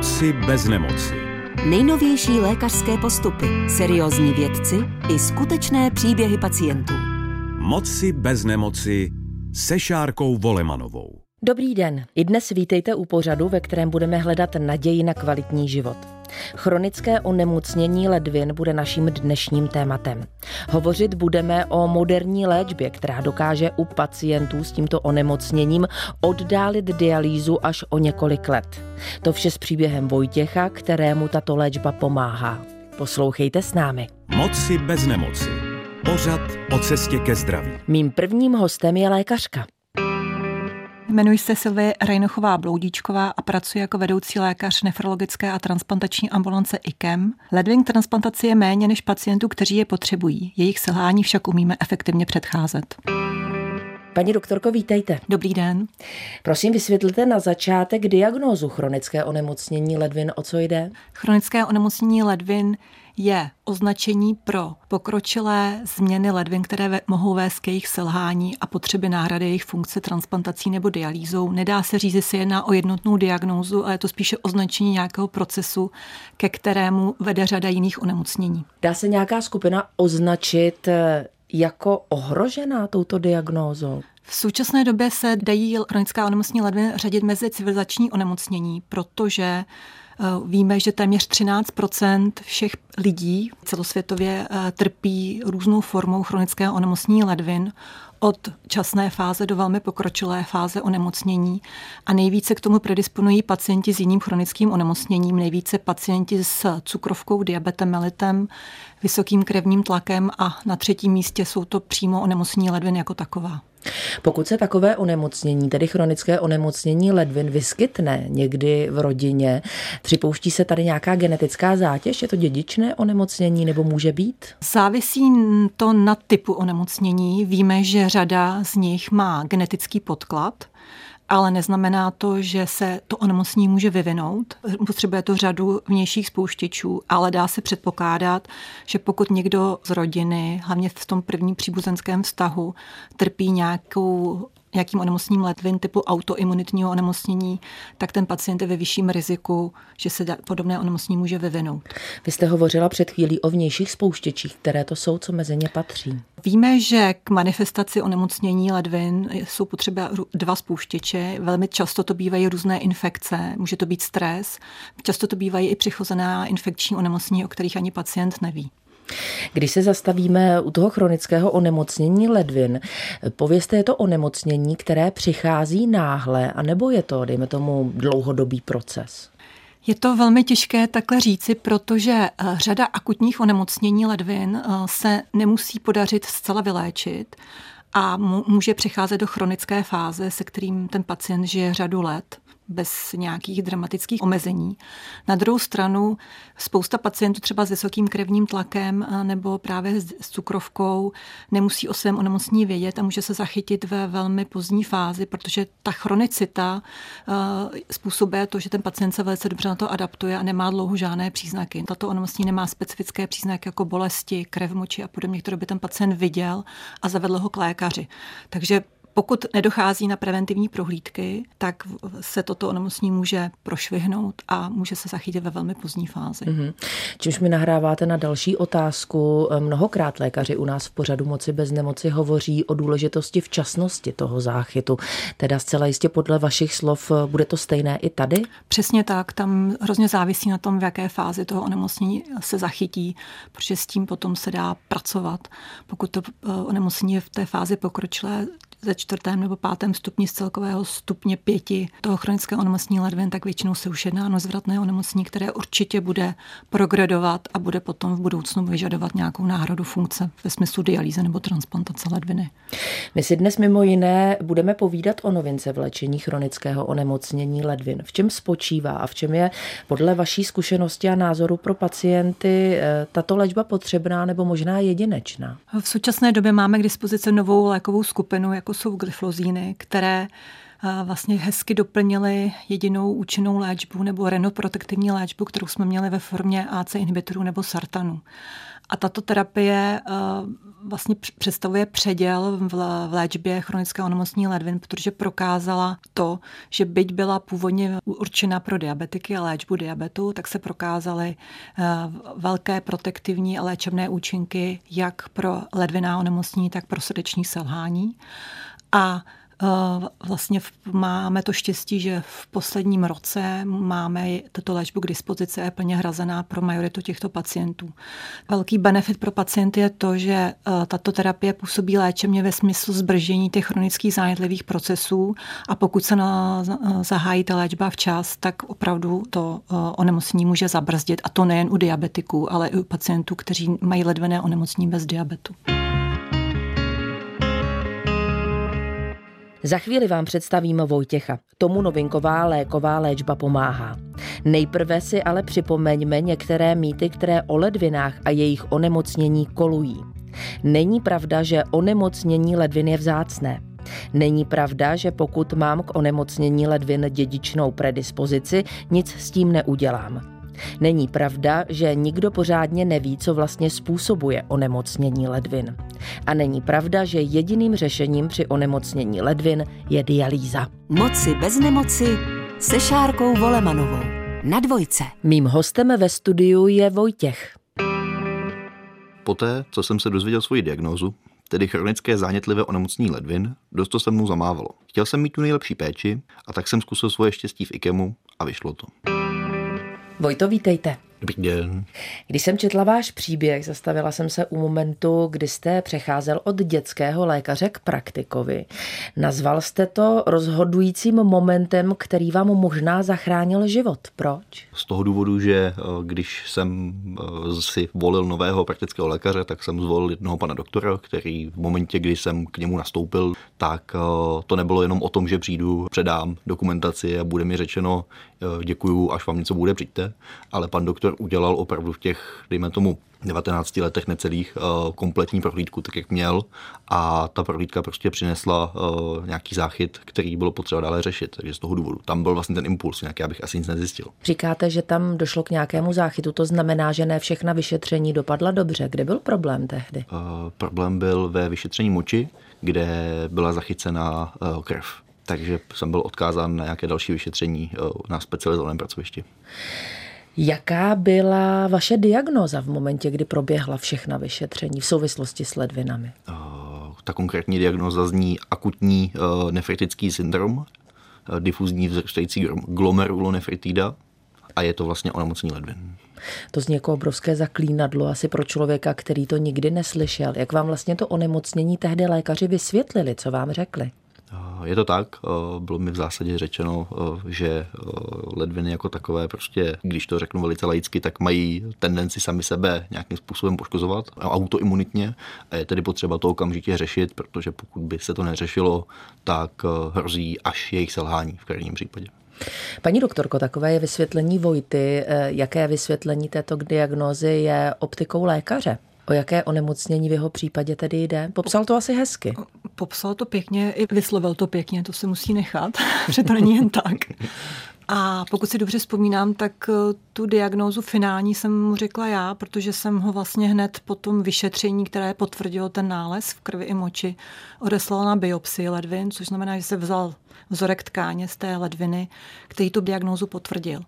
Moci bez nemoci. Nejnovější lékařské postupy, seriózní vědci i skutečné příběhy pacientů. Moci bez nemoci se Šárkou Volemanovou. Dobrý den. I dnes vítejte u pořadu, ve kterém budeme hledat naději na kvalitní život. Chronické onemocnění ledvin bude naším dnešním tématem. Hovořit budeme o moderní léčbě, která dokáže u pacientů s tímto onemocněním oddálit dialýzu až o několik let. To vše s příběhem Vojtěcha, kterému tato léčba pomáhá. Poslouchejte s námi. Moci bez nemoci. Pořad o cestě ke zdraví. Mým prvním hostem je lékařka. Jmenuji se Silvie Rejnochová Bloudíčková a pracuji jako vedoucí lékař nefrologické a transplantační ambulance IKEM. Ledvin transplantaci je méně než pacientů, kteří je potřebují. Jejich selhání však umíme efektivně předcházet. Paní doktorko, vítejte. Dobrý den. Prosím, vysvětlete na začátek diagnózu chronické onemocnění ledvin, o co jde? Chronické onemocnění ledvin je označení pro pokročilé změny ledvin, které mohou vést k jejich selhání a potřeby náhrady jejich funkce transplantací nebo dialýzou. Nedá se říct, že se jedná o jednotnou diagnózu, ale je to spíše označení nějakého procesu, ke kterému vede řada jiných onemocnění. Dá se nějaká skupina označit eh, jako ohrožená touto diagnózou? V současné době se dají chronická onemocnění ledvin řadit mezi civilizační onemocnění, protože víme, že téměř 13% všech lidí celosvětově eh, trpí různou formou chronického onemocnění ledvin od časné fáze do velmi pokročilé fáze onemocnění a nejvíce k tomu predisponují pacienti s jiným chronickým onemocněním, nejvíce pacienti s cukrovkou, diabetem mellitem, vysokým krevním tlakem a na třetím místě jsou to přímo onemocnění ledvin jako taková. Pokud se takové onemocnění, tedy chronické onemocnění ledvin, vyskytne někdy v rodině, připouští se tady nějaká genetická zátěž? Je to dědičné onemocnění nebo může být? Závisí to na typu onemocnění. Víme, že řada z nich má genetický podklad ale neznamená to, že se to onemocnění může vyvinout. Potřebuje to řadu vnějších spouštěčů, ale dá se předpokládat, že pokud někdo z rodiny, hlavně v tom prvním příbuzenském vztahu, trpí nějakou nějakým onemocněním ledvin typu autoimunitního onemocnění, tak ten pacient je ve vyšším riziku, že se podobné onemocnění může vyvinout. Vy jste hovořila před chvílí o vnějších spouštěčích, které to jsou, co mezi ně patří. Víme, že k manifestaci onemocnění ledvin jsou potřeba dva spouštěče. Velmi často to bývají různé infekce, může to být stres, často to bývají i přichozená infekční onemocnění, o kterých ani pacient neví. Když se zastavíme u toho chronického onemocnění ledvin, povězte, je to onemocnění, které přichází náhle, anebo je to, dejme tomu, dlouhodobý proces? Je to velmi těžké takhle říci, protože eh, řada akutních onemocnění ledvin eh, se nemusí podařit zcela vyléčit a může přicházet do chronické fáze, se kterým ten pacient žije řadu let bez nějakých dramatických omezení. Na druhou stranu spousta pacientů třeba s vysokým krevním tlakem nebo právě s cukrovkou nemusí o svém onemocnění vědět a může se zachytit ve velmi pozdní fázi, protože ta chronicita způsobuje to, že ten pacient se velice dobře na to adaptuje a nemá dlouho žádné příznaky. Tato onemocnění nemá specifické příznaky jako bolesti, krev moči a podobně, které by ten pacient viděl a zavedl ho k lékaři. Takže pokud nedochází na preventivní prohlídky, tak se toto onemocnění může prošvihnout a může se zachytit ve velmi pozdní fázi. Mm-hmm. Čímž mi nahráváte na další otázku. Mnohokrát lékaři u nás v pořadu Moci bez nemoci hovoří o důležitosti včasnosti toho záchytu. Teda zcela jistě podle vašich slov bude to stejné i tady? Přesně tak. Tam hrozně závisí na tom, v jaké fázi toho onemocnění se zachytí, protože s tím potom se dá pracovat. Pokud to eh, onemocnění je v té fázi pokročilé, ze čtvrtém nebo pátém stupni z celkového stupně pěti toho chronického onemocnění ledvin, tak většinou se už jedná o zvratné onemocnění, které určitě bude progredovat a bude potom v budoucnu vyžadovat nějakou náhradu funkce ve smyslu dialýze nebo transplantace ledviny. My si dnes mimo jiné budeme povídat o novince v léčení chronického onemocnění ledvin. V čem spočívá a v čem je podle vaší zkušenosti a názoru pro pacienty eh, tato léčba potřebná nebo možná jedinečná? V současné době máme k dispozici novou lékovou skupinu jako jako jsou glyflozíny, které vlastně hezky doplnili jedinou účinnou léčbu nebo renoprotektivní léčbu, kterou jsme měli ve formě AC inhibitorů nebo sartanu. A tato terapie eh, vlastně představuje předěl v léčbě chronického onemocnění ledvin, protože prokázala to, že byť byla původně určena pro diabetiky a léčbu diabetu, tak se prokázaly eh, velké protektivní a léčebné účinky jak pro ledviná onemocnění, tak pro srdeční selhání. A vlastně máme to štěstí, že v posledním roce máme tato léčbu k dispozici a je plně hrazená pro majoritu těchto pacientů. Velký benefit pro pacienty je to, že eh, tato terapie působí léčebně ve smyslu zbržení těch chronických zánětlivých procesů a pokud se na, zahájí ta léčba včas, tak opravdu to eh, onemocnění může zabrzdit a to nejen u diabetiků, ale i u pacientů, kteří mají ledvené onemocnění bez diabetu. Za chvíli vám představím Vojtěcha. Tomu novinková léková léčba pomáhá. Nejprve si ale připomeňme některé mýty, které o ledvinách a jejich onemocnění kolují. Není pravda, že onemocnění ledvin je vzácné. Není pravda, že pokud mám k onemocnění ledvin dědičnou predispozici, nic s tím neudělám. Není pravda, že nikdo pořádně neví, co vlastně způsobuje onemocnění ledvin. A není pravda, že jediným řešením při onemocnění ledvin je dialýza. Moci bez nemoci se Šárkou Volemanovou. Na dvojce. Mým hostem ve studiu je Vojtěch. Poté, co jsem se dozvěděl svoji diagnózu, tedy chronické zánětlivé onemocnění ledvin, dost to se mnou zamávalo. Chtěl jsem mít tu nejlepší péči a tak jsem zkusil svoje štěstí v IKEMu a vyšlo to. Vojto, vítejte. Dobrý den. Když jsem četla váš příběh, zastavila jsem se u momentu, kdy jste přecházel od dětského lékaře k praktikovi. Nazval jste to rozhodujícím momentem, který vám možná zachránil život. Proč? Z toho důvodu, že eh, když jsem eh, si volil nového praktického lékaře, tak jsem zvolil jednoho pana doktora, který v momentě, kdy jsem k němu nastoupil, tak eh, to nebylo jenom o tom, že přijdu, předám dokumentaci a bude mi řečeno děkuju, až vám něco bude, přijďte, ale pan doktor udělal opravdu v těch, dejme tomu, 19 letech necelých uh, kompletní prohlídku, tak jak měl a ta prohlídka prostě přinesla uh, nějaký záchyt, který bylo potřeba dále řešit, takže z toho důvodu. Tam byl vlastně ten impuls, nějaký, abych asi nic nezjistil. Říkáte, že tam došlo k nějakému záchytu, to znamená, že ne všechna vyšetření dopadla dobře. Kde byl problém tehdy? Uh, problém byl ve vyšetření moči, kde byla zachycena uh, krev takže jsem byl odkázán na nějaké další vyšetření na specializovaném pracovišti. Jaká byla vaše diagnoza v momentě, kdy proběhla všechna vyšetření v souvislosti s ledvinami? Uh, ta konkrétní diagnoza zní akutní uh, nefritický syndrom, difuzní vzrůstající glomerulonefritida a je to vlastně onemocnění ledvin. To zní jako obrovské zaklínadlo asi pro člověka, který to nikdy neslyšel. Jak vám vlastně to onemocnění tehdy lékaři vysvětlili, co vám řekli? Je to tak, bylo mi v zásadě řečeno, že ledviny jako takové prostě, když to řeknu velice laicky, tak mají tendenci sami sebe nějakým způsobem poškozovat autoimunitně a je tedy potřeba to okamžitě řešit, protože pokud by se to neřešilo, tak hrozí až jejich selhání v krajním případě. Paní doktorko, takové je vysvětlení Vojty. Jaké vysvětlení této diagnózy je optikou lékaře? O jaké onemocnění v jeho případě tedy jde? Popsal to asi hezky. Popsal to pěkně, i vyslovil to pěkně, to se musí nechat, že to není jen tak. A pokud si dobře vzpomínám, tak eh, tu diagnózu finální jsem mu řekla já, protože jsem ho vlastně hned po tom vyšetření, které potvrdilo ten nález v krvi i moči, odeslala na biopsii ledvin, což znamená, že se vzal vzorek tkáně z té ledviny, který tu diagnózu potvrdil.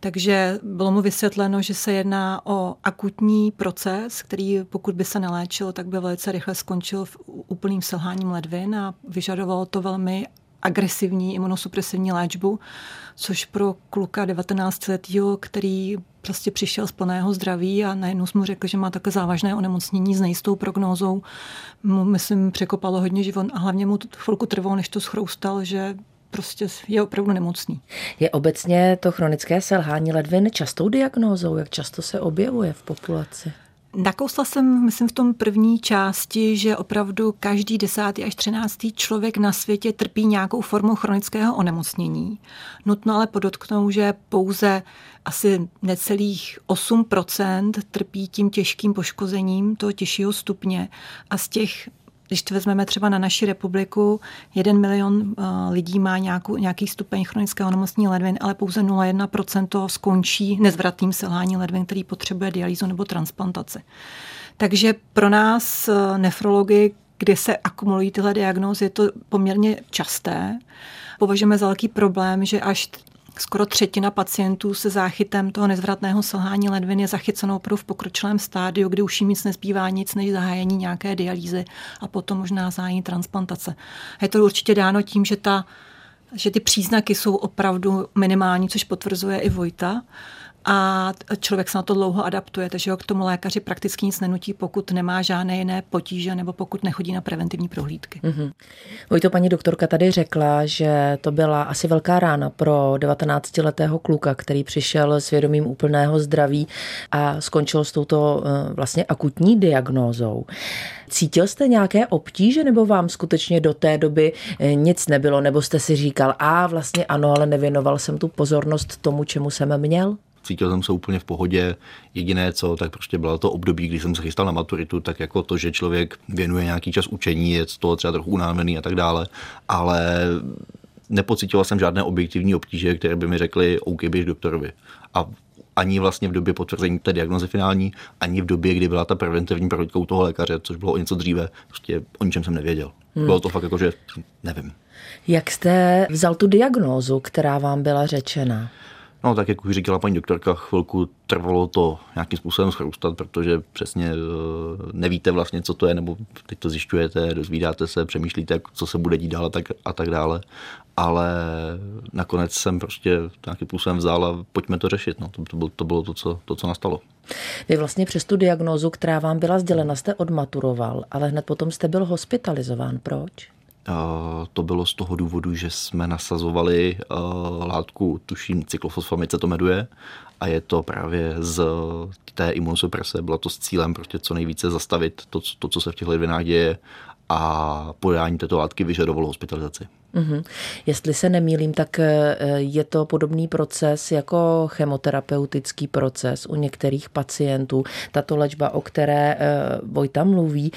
Takže bylo mu vysvětleno, že se jedná o akutní proces, který pokud by se neléčil, tak by velice rychle skončil v úplným selháním ledvin a vyžadovalo to velmi agresivní imunosupresivní léčbu, což pro kluka 19 letého, který prostě přišel z plného zdraví a najednou jsme mu řekli, že má také závažné onemocnění s nejistou prognózou, mu, myslím, překopalo hodně život a hlavně mu chvilku trvalo, než to schroustal, že prostě je opravdu nemocný. Je obecně to chronické selhání ledvin častou diagnózou? Jak často se objevuje v populaci? Nakousla jsem, myslím, v tom první části, že opravdu každý desátý až třináctý člověk na světě trpí nějakou formou chronického onemocnění. Nutno ale podotknout, že pouze asi necelých 8% trpí tím těžkým poškozením toho těžšího stupně a z těch když to vezmeme třeba na naši republiku, jeden milion eh, lidí má nějakou, nějaký stupeň chronického onemocnění ledvin, ale pouze 0,1% skončí nezvratným selhání ledvin, který potřebuje dialýzu nebo transplantaci. Takže pro nás eh, nefrology, kde se akumulují tyhle diagnózy, je to poměrně časté. Považujeme za velký problém, že až skoro třetina pacientů se záchytem toho nezvratného selhání ledvin je zachycenou opravdu v pokročilém stádiu, kdy už jim nic nezbývá nic než zahájení nějaké dialýzy a potom možná zahájení transplantace. A je to určitě dáno tím, že, ta, že ty příznaky jsou opravdu minimální, což potvrzuje i Vojta a člověk se na to dlouho adaptuje, takže ho k tomu lékaři prakticky nic nenutí, pokud nemá žádné jiné potíže nebo pokud nechodí na preventivní prohlídky. Mm-hmm. Vojto, paní doktorka tady řekla, že to byla asi velká rána pro 19-letého kluka, který přišel s vědomím úplného zdraví a skončil s touto eh, vlastně akutní diagnózou. Cítil jste nějaké obtíže nebo vám skutečně do té doby eh, nic nebylo, nebo jste si říkal, a vlastně ano, ale nevěnoval jsem tu pozornost tomu, čemu jsem měl? Cítil jsem se úplně v pohodě. Jediné co, tak prostě bylo to období, kdy jsem se chystal na maturitu, tak jako to, že člověk věnuje nějaký čas učení, je z toho třeba trochu unávený a tak dále, ale nepocitoval jsem žádné objektivní obtíže, které by mi řekly, OK, běž doktorovi. A ani vlastně v době potvrzení té diagnozy finální, ani v době, kdy byla ta preventivní prohlídka u toho lékaře, což bylo o něco dříve, prostě o ničem jsem nevěděl. Hmm. Bylo to fakt jako, že nevím. Jak jste vzal tu diagnózu, která vám byla řečena? No tak jak už říkala paní doktorka, chvilku trvalo to nějakým způsobem schrůstat, protože přesně eh, nevíte vlastně, co to je, nebo teď to zjišťujete, dozvídáte se, přemýšlíte, co se bude dít dál a tak, a tak dále. Ale nakonec jsem prostě nějakým způsobem vzal a pojďme to řešit. No, to, to, bylo, to bylo to co, to, co nastalo. Vy vlastně přes tu diagnózu, která vám byla sdělena, jste odmaturoval, ale hned potom jste byl hospitalizován. Proč? To bylo z toho důvodu, že jsme nasazovali látku, tuším, cyklofosfamid se to meduje, a je to právě z té imunosuprese. Bylo to s cílem prostě co nejvíce zastavit to, to co se v těch ledvinách děje a podání této látky vyžadovalo hospitalizaci. Mm-hmm. Jestli se nemýlím, tak je to podobný proces jako chemoterapeutický proces u některých pacientů. Tato léčba, o které Vojta mluví,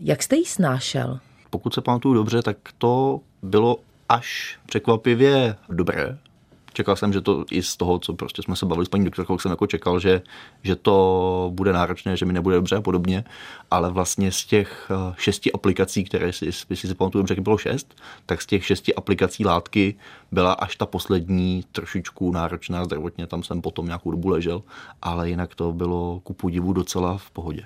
jak jste ji snášel? Pokud se pamatuju dobře, tak to bylo až překvapivě dobré. Čekal jsem, že to i z toho, co prostě jsme se bavili s paní doktorkou, jsem jako čekal, že, že to bude náročné, že mi nebude dobře a podobně, ale vlastně z těch eh, šesti aplikací, které si, si si pamatuju dobře, bylo šest, tak z těch šesti aplikací látky byla až ta poslední trošičku náročná zdravotně, tam jsem potom nějakou dobu ležel, ale jinak to bylo ku podivu docela v pohodě.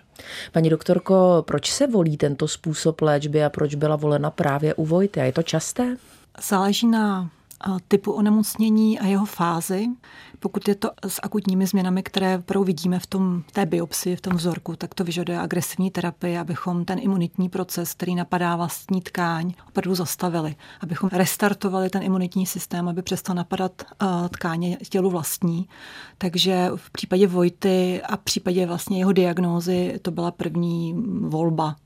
Paní doktorko, proč se volí tento způsob léčby a proč byla volena právě u Vojty? A je to časté? Záleží na typu onemocnění a jeho fázi. Pokud je to s akutními změnami, které opravdu vidíme v tom, té biopsii, v tom vzorku, tak to vyžaduje agresivní terapii, abychom ten imunitní proces, který napadá vlastní tkáň, opravdu zastavili. Abychom restartovali ten imunitní systém, aby přestal napadat uh, tkáně tělu vlastní. Takže v případě Vojty a v případě vlastně jeho diagnózy to byla první volba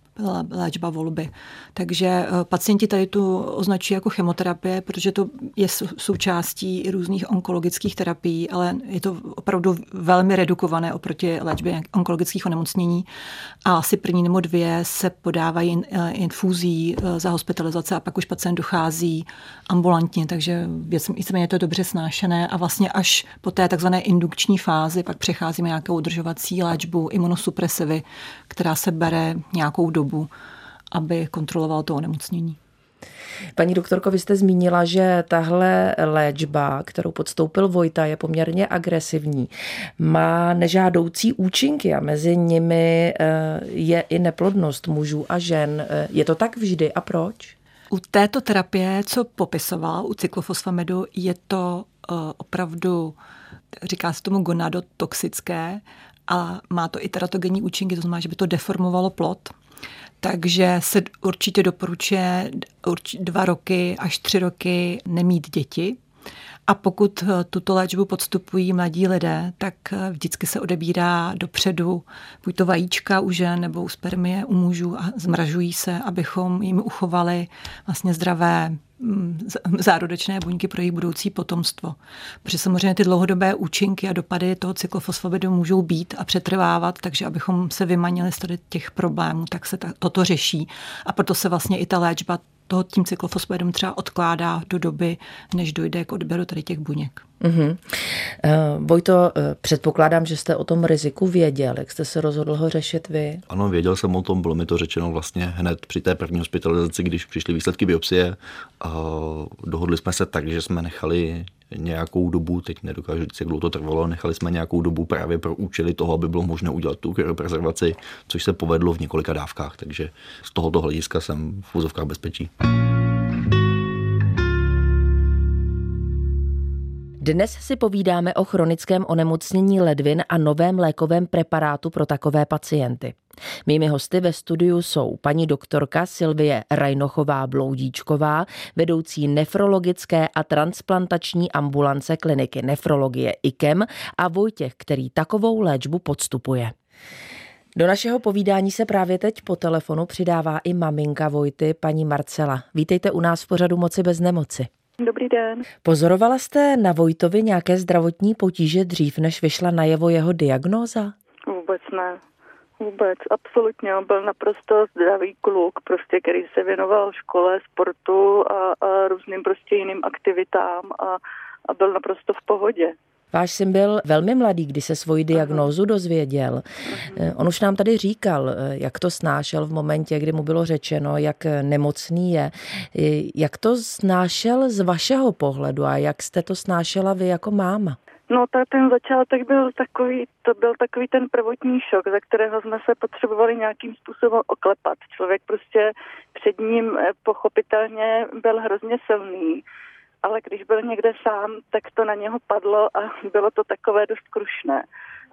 léčba volby. Takže eh, pacienti tady tu označují jako chemoterapie, protože to je součástí různých onkologických terapií, ale je to opravdu velmi redukované oproti léčbě onkologických onemocnění. A asi první nebo dvě se podávají eh, infuzí eh, za hospitalizace a pak už pacient dochází ambulantně, takže je to dobře snášené a vlastně až po té takzvané indukční fázi pak přecházíme nějakou udržovací léčbu imunosupresivy, která se bere nějakou dobu dobu, aby kontroloval to onemocnění. Paní doktorko, vy jste zmínila, že tahle léčba, kterou podstoupil Vojta, je poměrně agresivní. Má nežádoucí účinky a mezi nimi eh, je i neplodnost mužů a žen. Eh, je to tak vždy a proč? U této terapie, co popisoval, u cyklofosfamidu, je to uh, opravdu, říká se tomu gonadotoxické a má to i teratogenní účinky, to znamená, že by to deformovalo plod. Takže se určitě doporučuje dva roky až tři roky nemít děti. A pokud eh, tuto léčbu podstupují mladí lidé, tak eh, vždycky se odebírá dopředu buď to vajíčka u žen nebo u spermie u mužů a zmražují se, abychom jim uchovali vlastně zdravé mm, zárodečné buňky pro jejich budoucí potomstvo. Protože samozřejmě ty dlouhodobé účinky a dopady toho cyklofosfobidu můžou být a přetrvávat, takže abychom se vymanili z těch problémů, tak se toto řeší. A proto se vlastně i ta léčba toho tím cyklofosfodem třeba odkládá do doby, než dojde k odběru tady těch buněk. Mm-hmm. Uh, Vojto, uh, předpokládám, že jste o tom riziku věděl. Jak jste se rozhodl ho řešit vy? Ano, věděl jsem o tom, bylo mi to řečeno vlastně hned při té první hospitalizaci, když přišly výsledky biopsie. Uh, dohodli jsme se tak, že jsme nechali nějakou dobu, teď nedokážu říct, jak dlouho to trvalo, nechali jsme nějakou dobu právě pro účely toho, aby bylo možné udělat tu kryoprezervaci, což se povedlo v několika dávkách, takže z tohoto hlediska jsem v úzovkách bezpečí. Dnes si povídáme o chronickém onemocnění ledvin a novém lékovém preparátu pro takové pacienty. Mými hosty ve studiu jsou paní doktorka Silvie Rajnochová Bloudíčková, vedoucí nefrologické a transplantační ambulance kliniky nefrologie IKEM a Vojtěch, který takovou léčbu podstupuje. Do našeho povídání se právě teď po telefonu přidává i maminka Vojty, paní Marcela. Vítejte u nás v pořadu Moci bez nemoci. Dobrý den. Pozorovala jste na Vojtovi nějaké zdravotní potíže dřív, než vyšla najevo jeho diagnóza? Vůbec ne. Vůbec, absolutně. On byl naprosto zdravý kluk, prostě, který se věnoval škole, sportu a, a různým prostě jiným aktivitám a, a byl naprosto v pohodě. Váš syn byl velmi mladý, kdy se svoji diagnózu dozvěděl. Eh, on už nám tady říkal, eh, jak to snášel v momentě, kdy mu bylo řečeno, jak nemocný je. Eh, jak to snášel z vašeho pohledu a jak jste to snášela vy jako máma? No tak ten začátek byl takový, to byl takový ten prvotní šok, za kterého jsme se potřebovali nějakým způsobem oklepat. Člověk prostě před ním pochopitelně byl hrozně silný ale když byl někde sám, tak to na něho padlo a bylo to takové dost krušné.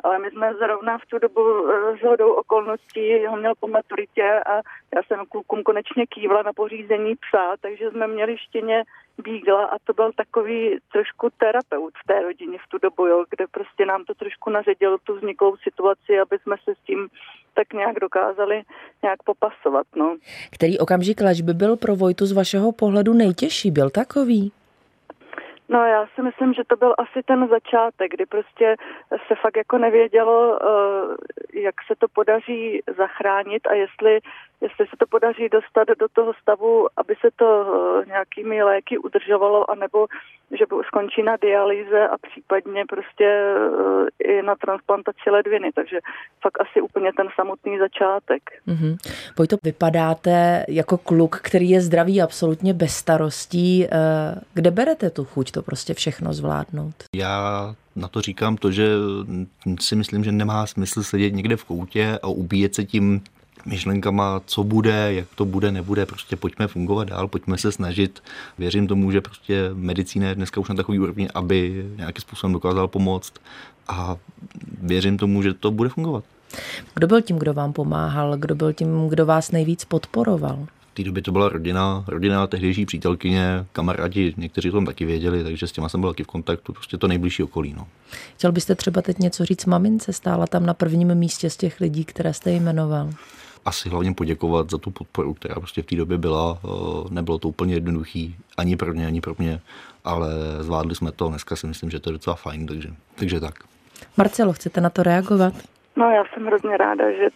Ale my jsme zrovna v tu dobu s eh, hodou okolností ho měl po maturitě a já jsem klukům konečně kývla na pořízení psa, takže jsme měli štěně Bígla a to byl takový trošku terapeut v té rodině v tu dobu, jo, kde prostě nám to trošku naředilo tu vzniklou situaci, aby jsme se s tím tak nějak dokázali nějak popasovat. No. Který okamžik by byl pro Vojtu z vašeho pohledu nejtěžší? Byl takový? No já si myslím, že to byl asi ten začátek, kdy prostě se fakt jako nevědělo, eh, jak se to podaří zachránit a jestli jestli se to podaří dostat do toho stavu, aby se to eh, nějakými léky udržovalo, anebo že skončí na dialýze a případně prostě eh, i na transplantaci ledviny. Takže fakt asi úplně ten samotný začátek. Mm-hmm. Vojto, vypadáte jako kluk, který je zdravý absolutně bez starostí. Eh, kde berete tu chuť to prostě všechno zvládnout? Já na to říkám to, že si myslím, že nemá smysl sedět někde v koutě a ubíjet se tím myšlenkama, co bude, jak to bude, nebude, prostě pojďme fungovat dál, pojďme se snažit. Věřím tomu, že prostě medicína je dneska už na takový úrovni, aby nějakým způsobem dokázal pomoct a věřím tomu, že to bude fungovat. Kdo byl tím, kdo vám pomáhal? Kdo byl tím, kdo vás nejvíc podporoval? V té době to byla rodina, rodina, tehdejší přítelkyně, kamarádi, někteří o tom taky věděli, takže s těma jsem byl taky v kontaktu, prostě to nejbližší okolí. No. Chtěl byste třeba teď něco říct mamince, stála tam na prvním místě z těch lidí, které jste jmenoval? Asi hlavně poděkovat za tu podporu, která prostě v té době byla. Eh, nebylo to úplně jednoduchý ani pro mě, ani pro mě, ale zvládli jsme to. Dneska si myslím, že to je docela fajn, takže, takže tak. Marcelo, chcete na to reagovat? No já jsem hrozně ráda, že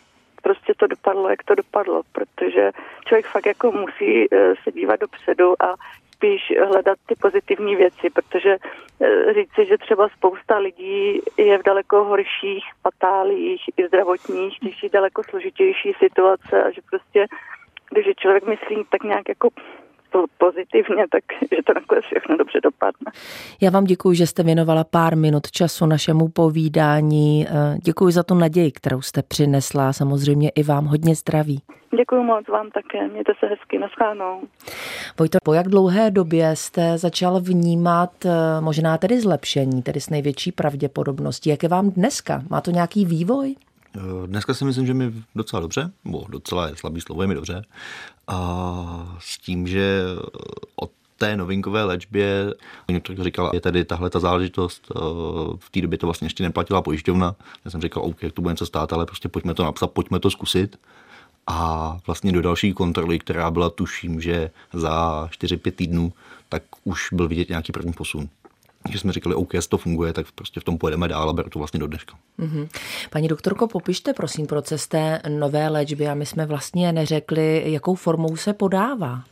prostě to dopadlo, jak to dopadlo, protože člověk fakt jako musí eh, se dívat dopředu a spíš hledat ty pozitivní věci, protože eh, říci, že třeba spousta lidí je v daleko horších patálích i zdravotních, když je daleko složitější situace a že prostě, když člověk myslí tak nějak jako pozitivně, tak že to nakonec všechno dobře dopadne. Já vám děkuji, že jste věnovala pár minut času našemu povídání. Eh, děkuji za tu naději, kterou jste přinesla. Samozřejmě i vám hodně zdraví. Děkuji moc vám také. Mějte se hezky. Naschánou. Vojto, po jak dlouhé době jste začal vnímat eh, možná tedy zlepšení, tedy s největší pravděpodobností? Jak je vám dneska? Má to nějaký vývoj? Eh, dneska si myslím, že mi docela dobře, bo docela je slabý slovo, je mi dobře. A s tím, že od té novinkové léčbě, oni to říkal, je tady tahle ta záležitost, eh, v té době to vlastně ještě neplatila pojišťovna, já jsem říkal, OK, jak to bude něco stát, ale prostě pojďme to napsat, pojďme to zkusit. A vlastně do další kontroly, která byla tuším, že za 4-5 týdnů, tak už byl vidět nějaký první posun že jsme říkali, OK, to funguje, tak prostě v tom pojedeme dál a beru to vlastně do dneška. Mm-hmm. Paní doktorko, popište prosím proces té nové léčby a my jsme vlastně neřekli, jakou formou se podává.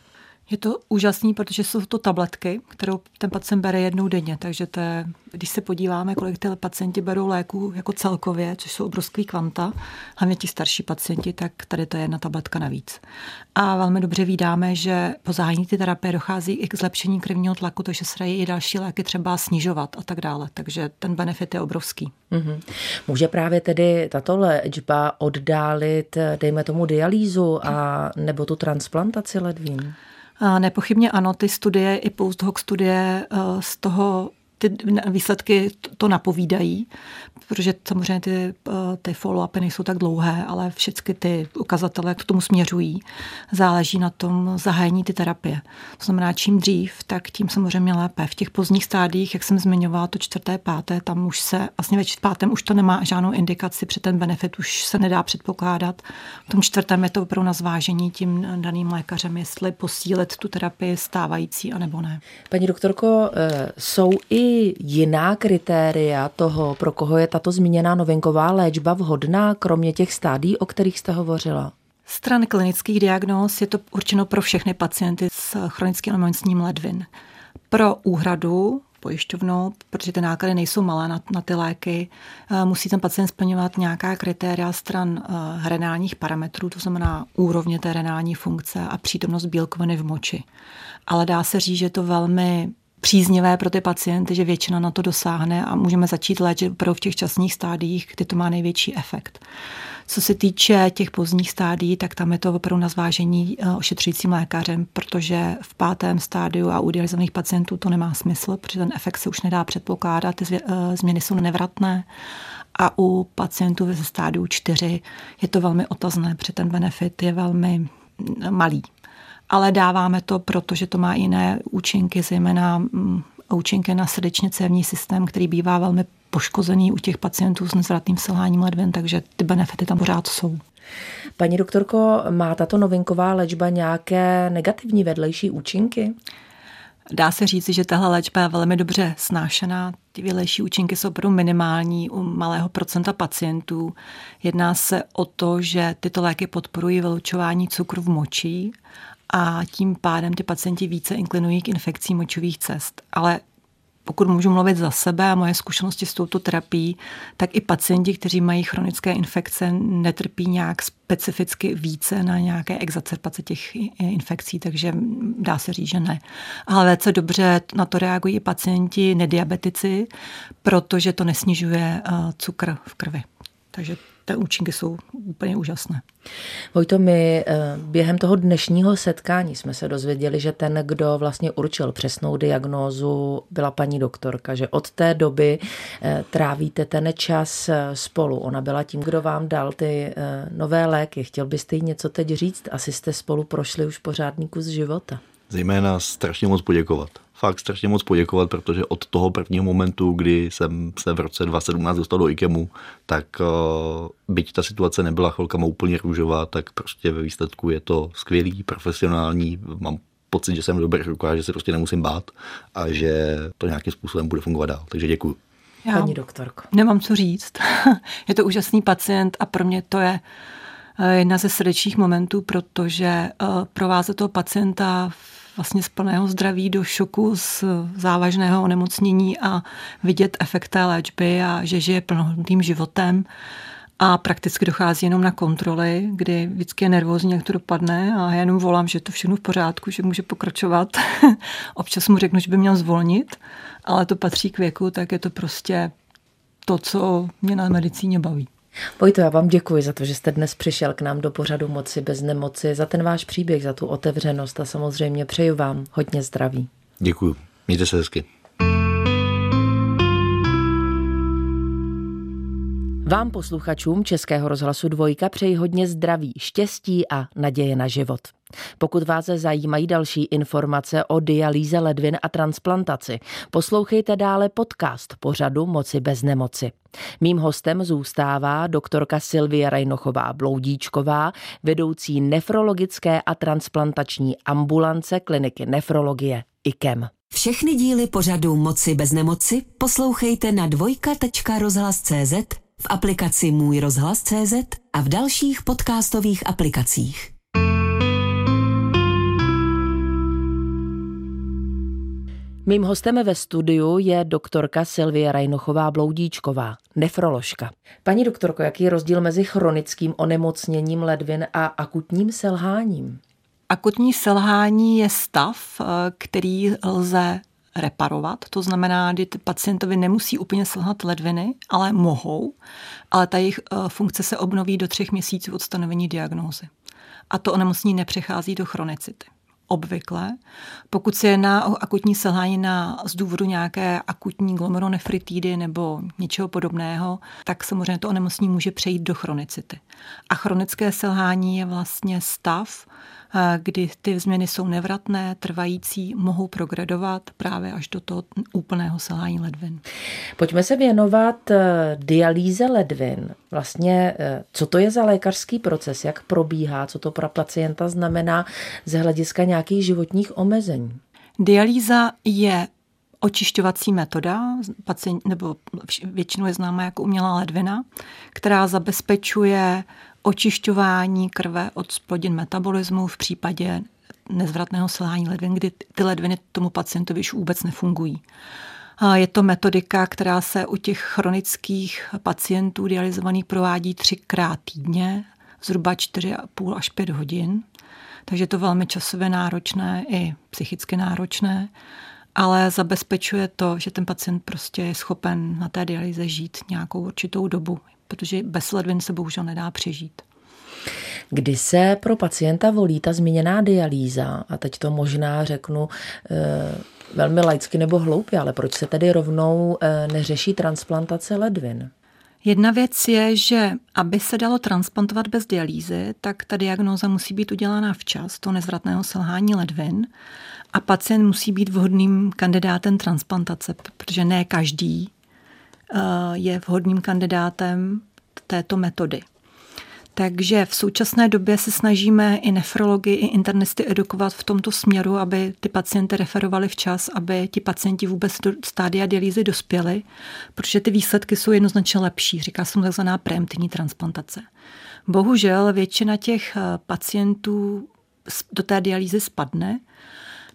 Je to úžasný, protože jsou to tabletky, kterou ten pacient bere jednou denně, takže to je, když se podíváme, kolik ty pacienti berou léku jako celkově, což jsou obrovský kvanta, hlavně ti starší pacienti, tak tady to je jedna tabletka navíc. A velmi dobře vídáme, že po zahájení ty terapie dochází i k zlepšení krevního tlaku, takže se dají i další léky třeba snižovat a tak dále. Takže ten benefit je obrovský. Mm-hmm. Může právě tedy tato léčba oddálit, dejme tomu, dialýzu a nebo tu transplantaci ledvín? Nepochybně ano, ty studie, i post-hoc studie eh, z toho ty výsledky to napovídají, protože samozřejmě ty, eh, ty follow-upy nejsou tak dlouhé, ale všechny ty ukazatele k tomu směřují. Záleží na tom zahájení ty terapie. To znamená, čím dřív, tak tím samozřejmě lépe. V těch pozdních stádiích, jak jsem zmiňovala, to čtvrté, páté, tam už se, vlastně ve pátém už to nemá žádnou indikaci, při ten benefit už se nedá předpokládat. V tom čtvrtém je to opravdu na zvážení tím daným lékařem, jestli posílit tu terapii stávající, anebo ne. Paní doktorko, eh, jsou i jiná kritéria toho, pro koho je tato zmíněná novinková léčba vhodná, kromě těch stádí, o kterých jste hovořila? Stran klinických diagnóz je to určeno pro všechny pacienty s chronickým onemocněním ledvin. Pro úhradu pojišťovnou, protože ty náklady nejsou malé na, na ty léky. Eh, musí ten pacient splňovat nějaká kritéria stran uh, renálních parametrů, to znamená úrovně té renální funkce a přítomnost bílkoviny v moči. Ale dá se říct, že je to velmi příznivé pro ty pacienty, že většina na to dosáhne a můžeme začít léčit pro v těch časných stádiích, kdy to má největší efekt. Co se týče těch pozdních stádií, tak tam je to opravdu na zvážení eh, ošetřujícím lékařem, protože v pátém stádiu a u dializovaných pacientů to nemá smysl, protože ten efekt se už nedá předpokládat, ty eh, změny jsou nevratné. A u pacientů ve stádiu 4 je to velmi otazné, protože ten benefit je velmi mm, malý ale dáváme to, protože to má jiné účinky, zejména mm, účinky na srdečně cévní systém, který bývá velmi poškozený u těch pacientů s nezvratným selháním ledvin, takže ty benefity tam pořád jsou. Paní doktorko, má tato novinková léčba nějaké negativní vedlejší účinky? Dá se říci, že tahle léčba je velmi dobře snášená. Ty vedlejší účinky jsou opravdu minimální u malého procenta pacientů. Jedná se o to, že tyto léky podporují vylučování cukru v moči a tím pádem ty pacienti více inklinují k infekcím močových cest. Ale pokud můžu mluvit za sebe a moje zkušenosti s touto terapií, tak i pacienti, kteří mají chronické infekce, netrpí nějak specificky více na nějaké exacerbace těch infekcí, takže dá se říct, že ne. Ale velice dobře na to reagují pacienti nediabetici, protože to nesnižuje eh, cukr v krvi. Takže ty účinky jsou úplně úžasné. Vojto, my eh, během toho dnešního setkání jsme se dozvěděli, že ten, kdo vlastně určil přesnou diagnózu, byla paní doktorka, že od té doby eh, trávíte ten čas eh, spolu. Ona byla tím, kdo vám dal ty nové léky. Chtěl byste jí něco teď říct? Asi jste spolu prošli už pořádný kus života. Zejména strašně moc poděkovat fakt strašně moc poděkovat, protože od toho prvního momentu, kdy jsem se v roce 2017 dostal do IKEMu, tak uh, byť ta situace nebyla chvilkama úplně růžová, tak prostě ve výsledku je to skvělý, profesionální, mám pocit, že jsem v dobrých rukách, že se prostě nemusím bát a že to nějakým způsobem bude fungovat dál. Takže děkuji. Já Paní doktorko. Nemám co říct. je to úžasný pacient a pro mě to je eh, jedna ze srdečních momentů, protože eh, provázet toho pacienta v vlastně z plného zdraví do šoku z závažného onemocnění a vidět efekt té léčby a že žije plnohodnotným životem. A prakticky dochází jenom na kontroly, kdy vždycky je nervózní, jak to dopadne a já jenom volám, že je to všechno v pořádku, že může pokračovat. Občas mu řeknu, že by měl zvolnit, ale to patří k věku, tak je to prostě to, co mě na medicíně baví. Vojto, já vám děkuji za to, že jste dnes přišel k nám do pořadu Moci bez nemoci, za ten váš příběh, za tu otevřenost a samozřejmě přeju vám hodně zdraví. Děkuji. Mějte se hezky. Vám posluchačům Českého rozhlasu Dvojka přeji hodně zdraví, štěstí a naděje na život. Pokud vás zajímají další informace o dialýze ledvin a transplantaci, poslouchejte dále podcast pořadu Moci bez nemoci. Mým hostem zůstává doktorka Silvie Rajnochová Bloudíčková, vedoucí nefrologické a transplantační ambulance kliniky nefrologie IKEM. Všechny díly pořadu Moci bez nemoci poslouchejte na dvojka.rozhlas.cz, v aplikaci Můj rozhlas.cz a v dalších podcastových aplikacích. Mým hostem ve studiu je doktorka Silvie Rajnochová Bloudíčková, nefroložka. Paní doktorko, jaký je rozdíl mezi chronickým onemocněním ledvin a akutním selháním? Akutní selhání je stav, eh, který lze reparovat, to znamená, že pacientovi nemusí úplně selhat ledviny, ale mohou, ale ta jejich eh, funkce se obnoví do třech měsíců od stanovení diagnózy. A to onemocnění nepřechází do chronicity obvykle. Pokud se jedná o akutní selhání na, z důvodu nějaké akutní glomerulonefritidy nebo něčeho podobného, tak samozřejmě to onemocnění může přejít do chronicity. A chronické selhání je vlastně stav, kdy ty změny jsou nevratné, trvající, mohou progredovat právě až do toho úplného selhání ledvin. Pojďme se věnovat eh, dialýze ledvin. Vlastně, eh, co to je za lékařský proces, jak probíhá, co to pro pacienta znamená z hlediska nějakých životních omezení? Dialýza je očišťovací metoda, pacient, nebo většinou je známa jako umělá ledvina, která zabezpečuje očišťování krve od splodin metabolismu v případě nezvratného selhání ledvin, kdy ty ledviny tomu pacientovi už vůbec nefungují. Je to metodika, která se u těch chronických pacientů dializovaných provádí třikrát týdně, zhruba 4,5 až 5 hodin. Takže je to velmi časově náročné i psychicky náročné, ale zabezpečuje to, že ten pacient prostě je schopen na té dialyze žít nějakou určitou dobu protože bez ledvin se bohužel nedá přežít. Kdy se pro pacienta volí ta zmíněná dialýza, a teď to možná řeknu e, velmi laicky nebo hloupě, ale proč se tedy rovnou e, neřeší transplantace ledvin? Jedna věc je, že aby se dalo transplantovat bez dialýzy, tak ta diagnóza musí být udělána včas, to nezvratného selhání ledvin, a pacient musí být vhodným kandidátem transplantace, protože ne každý je vhodným kandidátem této metody. Takže v současné době se snažíme i nefrologi, i internisty edukovat v tomto směru, aby ty pacienty referovali včas, aby ti pacienti vůbec do stádia dialýzy dospěli, protože ty výsledky jsou jednoznačně lepší. Říká se mu takzvaná preemptivní transplantace. Bohužel většina těch eh, pacientů do té dialýzy spadne,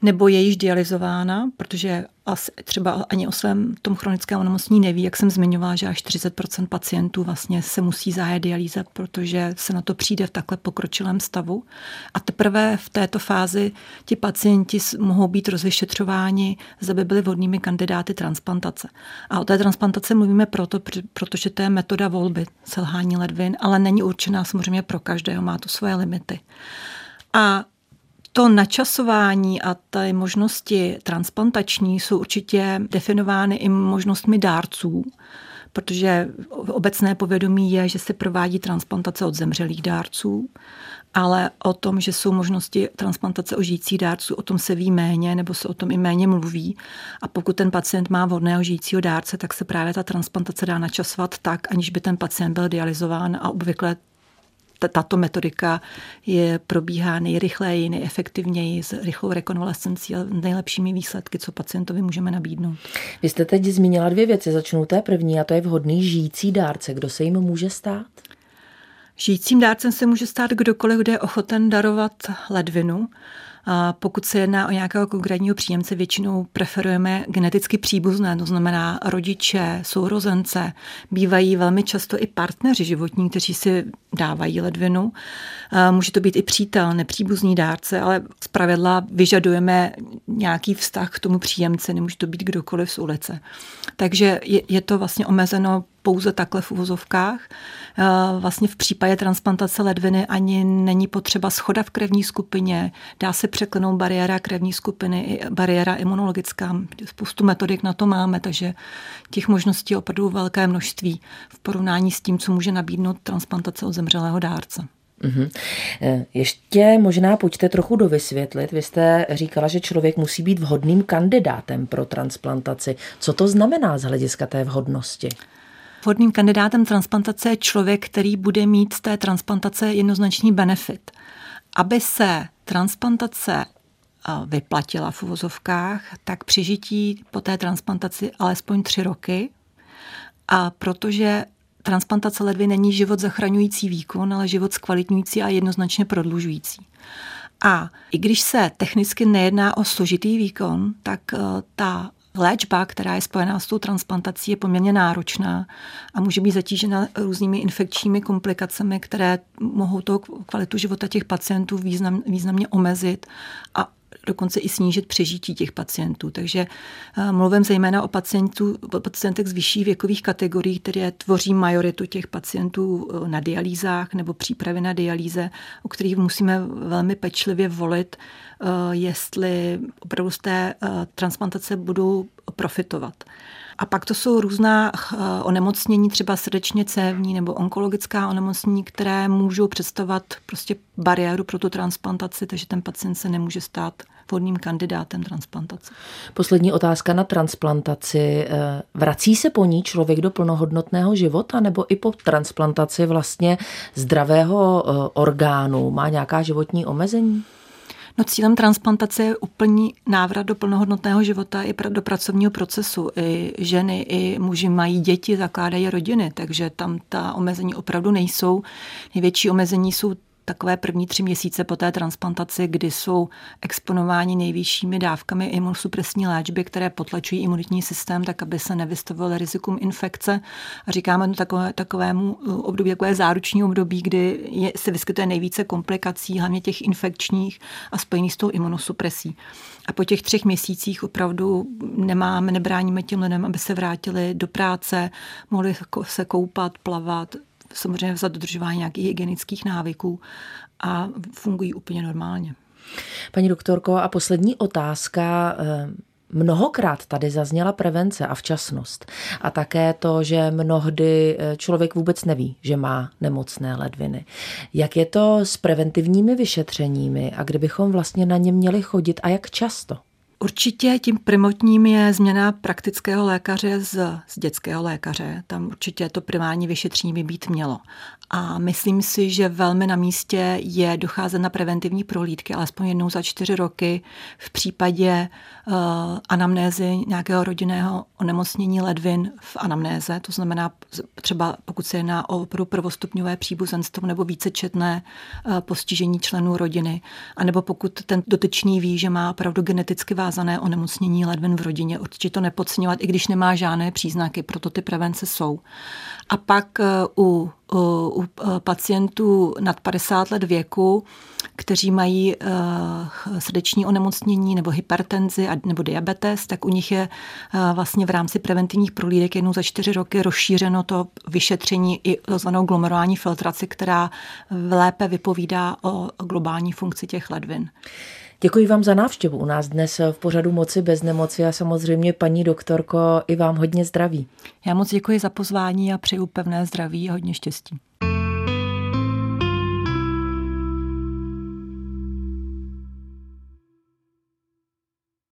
nebo je již dializována, protože asi třeba ani o svém tom chronickém onemocnění neví, jak jsem zmiňovala, že až 40% pacientů vlastně se musí zahájit dialýza, protože se na to přijde v takhle pokročilém stavu. A teprve v této fázi ti pacienti mohou být rozvyšetřováni, zda by byli vhodnými kandidáty transplantace. A o té transplantace mluvíme proto, protože to je metoda volby selhání ledvin, ale není určená samozřejmě pro každého, má to svoje limity. A to načasování a ty možnosti transplantační jsou určitě definovány i možnostmi dárců, protože obecné povědomí je, že se provádí transplantace od zemřelých dárců, ale o tom, že jsou možnosti transplantace o žijících dárců, o tom se ví méně, nebo se o tom i méně mluví. A pokud ten pacient má vhodného žijícího dárce, tak se právě ta transplantace dá načasovat tak, aniž by ten pacient byl dializován a obvykle tato metodika je, probíhá nejrychleji, nejefektivněji s rychlou rekonvalescencí a nejlepšími výsledky, co pacientovi můžeme nabídnout. Vy jste teď zmínila dvě věci. Začnu té první a to je vhodný žijící dárce. Kdo se jim může stát? Žijícím dárcem se může stát kdokoliv, kdo je ochoten darovat ledvinu pokud se jedná o nějakého konkrétního příjemce, většinou preferujeme geneticky příbuzné, to znamená rodiče, sourozence, bývají velmi často i partneři životní, kteří si dávají ledvinu. Může to být i přítel, nepříbuzný dárce, ale z pravidla vyžadujeme nějaký vztah k tomu příjemci, nemůže to být kdokoliv z ulice. Takže je, je to vlastně omezeno pouze takhle v uvozovkách. Eh, vlastně v případě transplantace ledviny ani není potřeba schoda v krevní skupině, dá se překlenout bariéra krevní skupiny i bariéra imunologická. Spoustu metodik na to máme, takže těch možností je opravdu velké množství v porovnání s tím, co může nabídnout transplantace od zemřelého dárce. Mm-hmm. Ještě možná pojďte trochu dovysvětlit. Vy jste říkala, že člověk musí být vhodným kandidátem pro transplantaci. Co to znamená z hlediska té vhodnosti? Vhodným kandidátem transplantace je člověk, který bude mít z té transplantace jednoznačný benefit. Aby se transplantace vyplatila v uvozovkách, tak přežití po té transplantaci alespoň tři roky. A protože transplantace ledvy není život zachraňující výkon, ale život zkvalitňující a jednoznačně prodlužující. A i když se technicky nejedná o složitý výkon, tak eh, ta léčba, která je spojená s tou transplantací, je poměrně náročná a může být zatížena různými infekčními komplikacemi, které mohou to kvalitu života těch pacientů význam, významně omezit a dokonce i snížit přežití těch pacientů. Takže eh, mluvím zejména o, pacientů, o pacientech z vyšších věkových kategorií, které tvoří majoritu těch pacientů eh, na dialýzách nebo přípravy na dialýze, o kterých musíme velmi pečlivě volit, eh, jestli opravdu z té transplantace budou profitovat. A pak to jsou různá onemocnění, třeba srdečně cévní nebo onkologická onemocnění, které můžou představovat prostě bariéru pro tu transplantaci, takže ten pacient se nemůže stát vhodným kandidátem transplantace. Poslední otázka na transplantaci. Eh, vrací se po ní člověk do plnohodnotného života nebo i po transplantaci vlastně zdravého eh, orgánu? Má nějaká životní omezení? No cílem transplantace je úplný návrat do plnohodnotného života i do pracovního procesu. I ženy, i muži mají děti, zakládají rodiny, takže tam ta omezení opravdu nejsou. Největší omezení jsou takové první tři měsíce po té transplantaci, kdy jsou exponováni nejvyššími dávkami imunosupresní léčby, které potlačují imunitní systém, tak aby se nevystavovaly rizikům infekce. A říkáme to takové, takovému uh, období, jako je záruční období, kdy je, se vyskytuje nejvíce komplikací, hlavně těch infekčních a spojených s tou imunosupresí. A po těch třech měsících opravdu nemáme, nebráníme těm lidem, aby se vrátili do práce, mohli se koupat, plavat, samozřejmě za dodržování nějakých hygienických návyků a fungují úplně normálně. Paní doktorko, a poslední otázka. Eh, mnohokrát tady zazněla prevence a včasnost. A také to, že mnohdy eh, člověk vůbec neví, že má nemocné ledviny. Jak je to s preventivními vyšetřeními a kdybychom vlastně na ně měli chodit a jak často? Určitě tím primotním je změna praktického lékaře z, z dětského lékaře. Tam určitě to primární vyšetření by být mělo. A myslím si, že velmi na místě je docházet na preventivní prohlídky, alespoň jednou za čtyři roky v případě uh, anamnézy nějakého rodinného onemocnění ledvin v anamnéze. To znamená třeba pokud se jedná o prvostupňové příbuzenstvo nebo vícečetné uh, postižení členů rodiny, anebo pokud ten dotyčný ví, že má opravdu geneticky vázané onemocnění ledvin v rodině, určitě to nepodceňovat, i když nemá žádné příznaky, proto ty prevence jsou. A pak eh, u, u, eh, pacientů nad 50 let věku, kteří mají uh, srdeční onemocnění nebo hypertenzi nebo diabetes, tak u nich je uh, vlastně v rámci preventivních prohlídek jednou za čtyři roky rozšířeno to vyšetření i zvanou glomerální filtraci, která lépe vypovídá o globální funkci těch ledvin. Děkuji vám za návštěvu u nás dnes v pořadu Moci bez nemoci a samozřejmě paní doktorko i vám hodně zdraví. Já moc děkuji za pozvání a přeju pevné zdraví a hodně štěstí.